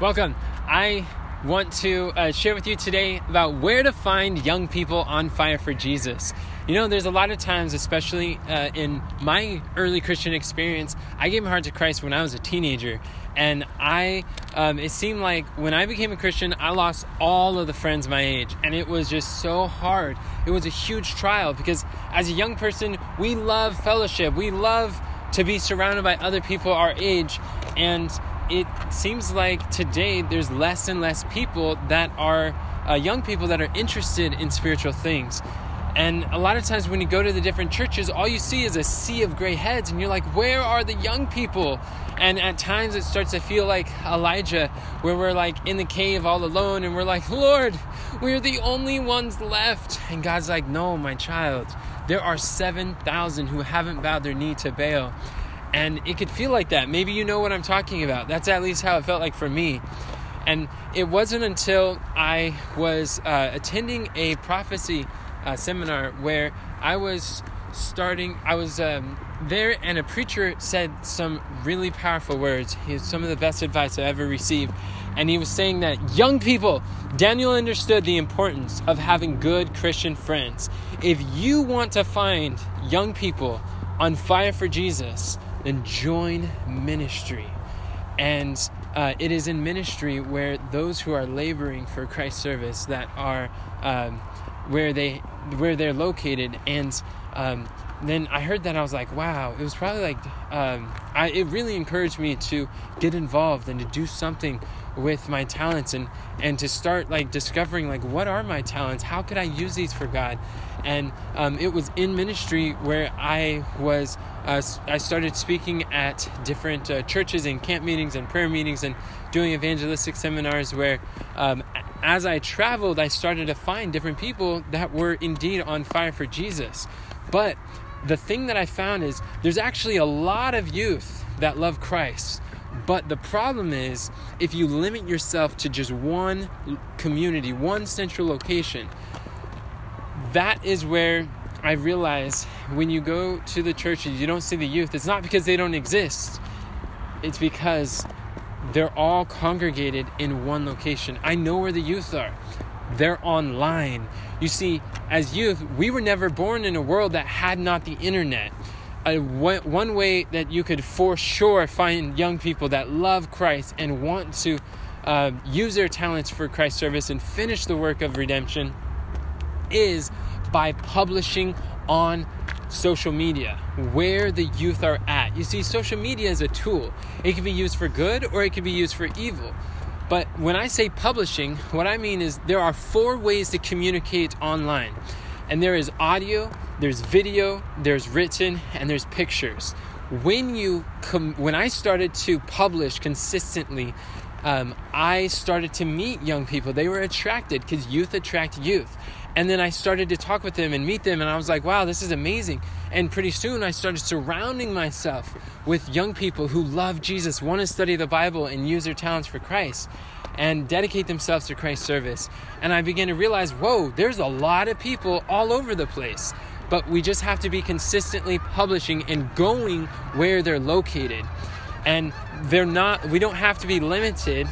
Welcome. I want to uh, share with you today about where to find young people on fire for Jesus. You know, there's a lot of times, especially uh, in my early Christian experience, I gave my heart to Christ when I was a teenager. And I, um, it seemed like when I became a Christian, I lost all of the friends my age. And it was just so hard. It was a huge trial because as a young person, we love fellowship. We love to be surrounded by other people our age. And it seems like today there's less and less people that are uh, young people that are interested in spiritual things. And a lot of times when you go to the different churches, all you see is a sea of gray heads, and you're like, where are the young people? And at times it starts to feel like Elijah, where we're like in the cave all alone, and we're like, Lord, we're the only ones left. And God's like, no, my child, there are 7,000 who haven't bowed their knee to Baal. And it could feel like that. Maybe you know what I'm talking about. That's at least how it felt like for me. And it wasn't until I was uh, attending a prophecy uh, seminar where I was starting, I was um, there, and a preacher said some really powerful words. He was some of the best advice I ever received. And he was saying that young people, Daniel understood the importance of having good Christian friends. If you want to find young people on fire for Jesus, then join ministry. And uh, it is in ministry where those who are laboring for Christ's service that are um, where they where they're located and um, then I heard that I was like, wow, it was probably like, um, I, it really encouraged me to get involved and to do something with my talents and, and to start like discovering like, what are my talents? How could I use these for God? And um, it was in ministry where I was, uh, I started speaking at different uh, churches and camp meetings and prayer meetings and doing evangelistic seminars where um, as I traveled, I started to find different people that were indeed on fire for Jesus. But the thing that I found is there's actually a lot of youth that love Christ. But the problem is, if you limit yourself to just one community, one central location, that is where I realize when you go to the churches, you don't see the youth. It's not because they don't exist, it's because they're all congregated in one location. I know where the youth are they're online. You see, as youth, we were never born in a world that had not the internet. Uh, one way that you could for sure find young people that love Christ and want to uh, use their talents for Christ's service and finish the work of redemption is by publishing on social media where the youth are at. You see, social media is a tool, it can be used for good or it can be used for evil. But when I say publishing, what I mean is there are four ways to communicate online. And there is audio, there's video, there's written, and there's pictures. When you com- when I started to publish consistently, um, I started to meet young people. They were attracted because youth attract youth. And then I started to talk with them and meet them, and I was like, wow, this is amazing. And pretty soon I started surrounding myself with young people who love Jesus, want to study the Bible and use their talents for Christ and dedicate themselves to Christ's service. And I began to realize, whoa, there's a lot of people all over the place. But we just have to be consistently publishing and going where they're located. And they're not, we don't have to be limited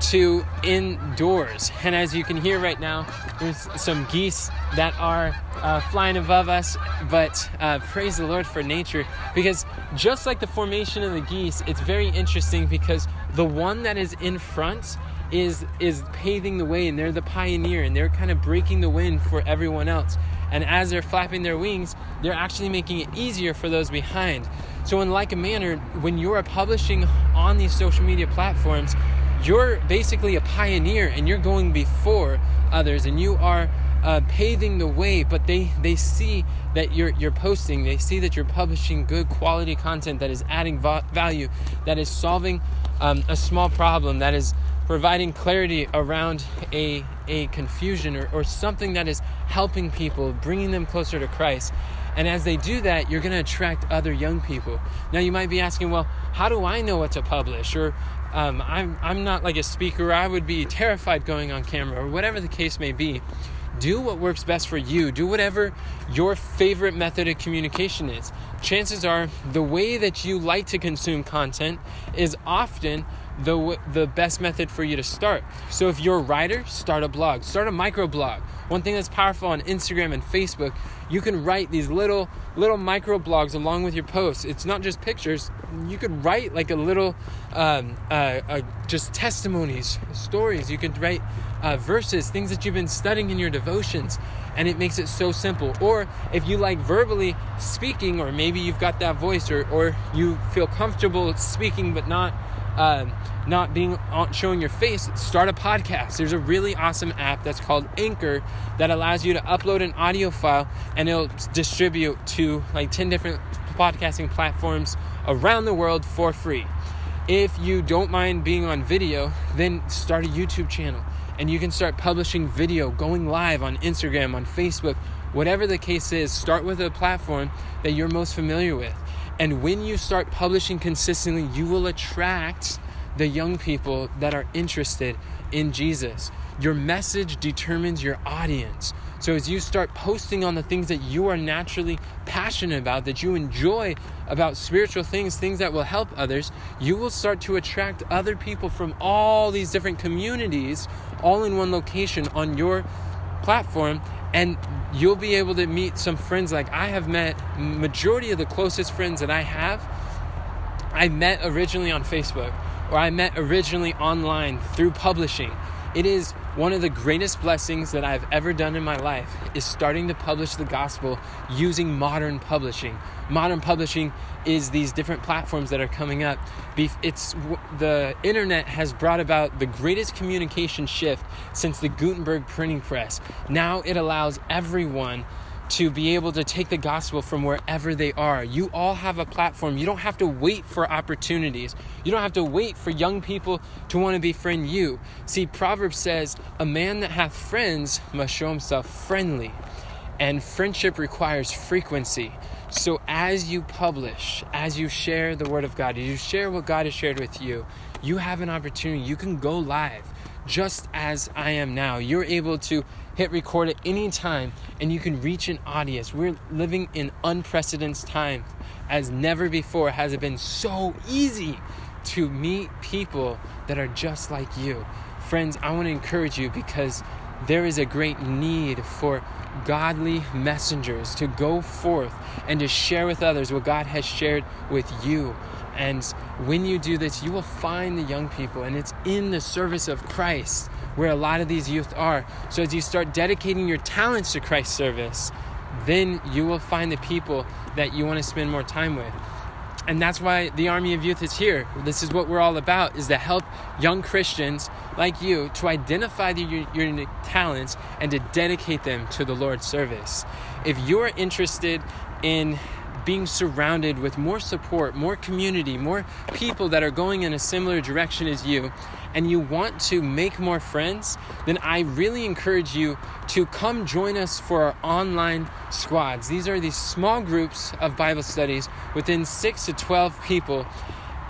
to indoors. And as you can hear right now, there's some geese that are uh, flying above us. But uh, praise the Lord for nature because just like the formation of the geese, it's very interesting because the one that is in front is is paving the way and they're the pioneer and they're kind of breaking the wind for everyone else and as they're flapping their wings they're actually making it easier for those behind so in like a manner when you're publishing on these social media platforms you're basically a pioneer and you're going before others and you are uh, paving the way but they they see that you're you're posting they see that you're publishing good quality content that is adding va- value that is solving um, a small problem that is providing clarity around a a confusion or, or something that is helping people bringing them closer to christ and as they do that, you're going to attract other young people. Now, you might be asking, well, how do I know what to publish? Or um, I'm, I'm not like a speaker, I would be terrified going on camera, or whatever the case may be. Do what works best for you. Do whatever your favorite method of communication is. Chances are the way that you like to consume content is often the the best method for you to start. So if you're a writer, start a blog, start a micro blog. One thing that's powerful on Instagram and Facebook, you can write these little little micro blogs along with your posts. It's not just pictures. You could write like a little um, uh, uh, just testimonies, stories. You could write uh, verses, things that you've been studying in your devotions, and it makes it so simple. Or if you like verbally speaking, or maybe you've got that voice, or or you feel comfortable speaking but not um, not being on, showing your face, start a podcast. There's a really awesome app that's called Anchor that allows you to upload an audio file and it'll distribute to like 10 different podcasting platforms around the world for free. If you don't mind being on video, then start a YouTube channel and you can start publishing video, going live on Instagram, on Facebook, whatever the case is. Start with a platform that you're most familiar with. And when you start publishing consistently, you will attract the young people that are interested in Jesus. Your message determines your audience. So as you start posting on the things that you are naturally passionate about, that you enjoy about spiritual things, things that will help others, you will start to attract other people from all these different communities all in one location on your platform and you'll be able to meet some friends like I have met majority of the closest friends that I have I met originally on Facebook or I met originally online through publishing it is one of the greatest blessings that I've ever done in my life is starting to publish the gospel using modern publishing. Modern publishing is these different platforms that are coming up. It's the internet has brought about the greatest communication shift since the Gutenberg printing press. Now it allows everyone to be able to take the gospel from wherever they are. You all have a platform. You don't have to wait for opportunities. You don't have to wait for young people to want to befriend you. See, Proverbs says, A man that hath friends must show himself friendly. And friendship requires frequency. So as you publish, as you share the word of God, as you share what God has shared with you, you have an opportunity. You can go live just as I am now. You're able to hit record at any time and you can reach an audience. We're living in unprecedented times as never before has it been so easy to meet people that are just like you. Friends, I want to encourage you because there is a great need for godly messengers to go forth and to share with others what God has shared with you. And when you do this, you will find the young people, and it's in the service of Christ where a lot of these youth are. So as you start dedicating your talents to Christ's service, then you will find the people that you want to spend more time with. And that's why the Army of Youth is here. This is what we're all about is to help young Christians like you to identify the, your, your talents and to dedicate them to the Lord's service. If you're interested in being surrounded with more support, more community, more people that are going in a similar direction as you, and you want to make more friends, then I really encourage you to come join us for our online squads. These are these small groups of Bible studies within six to 12 people.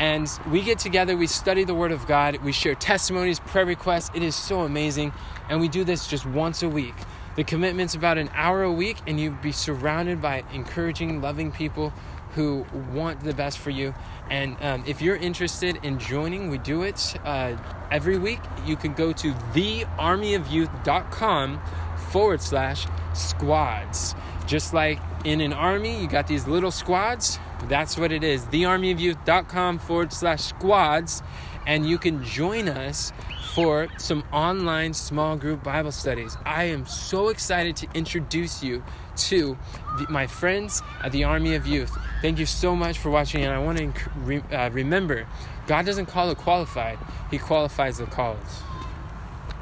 And we get together, we study the Word of God, we share testimonies, prayer requests. It is so amazing. And we do this just once a week. The commitment's about an hour a week, and you'd be surrounded by encouraging, loving people who want the best for you. And um, if you're interested in joining, we do it uh, every week. You can go to thearmyofyouth.com forward slash squads. Just like in an army, you got these little squads. That's what it is. Thearmyofyouth.com forward slash squads. And you can join us for some online small group Bible studies. I am so excited to introduce you to the, my friends at the Army of Youth. Thank you so much for watching, and I want to uh, remember God doesn't call the qualified, He qualifies the called.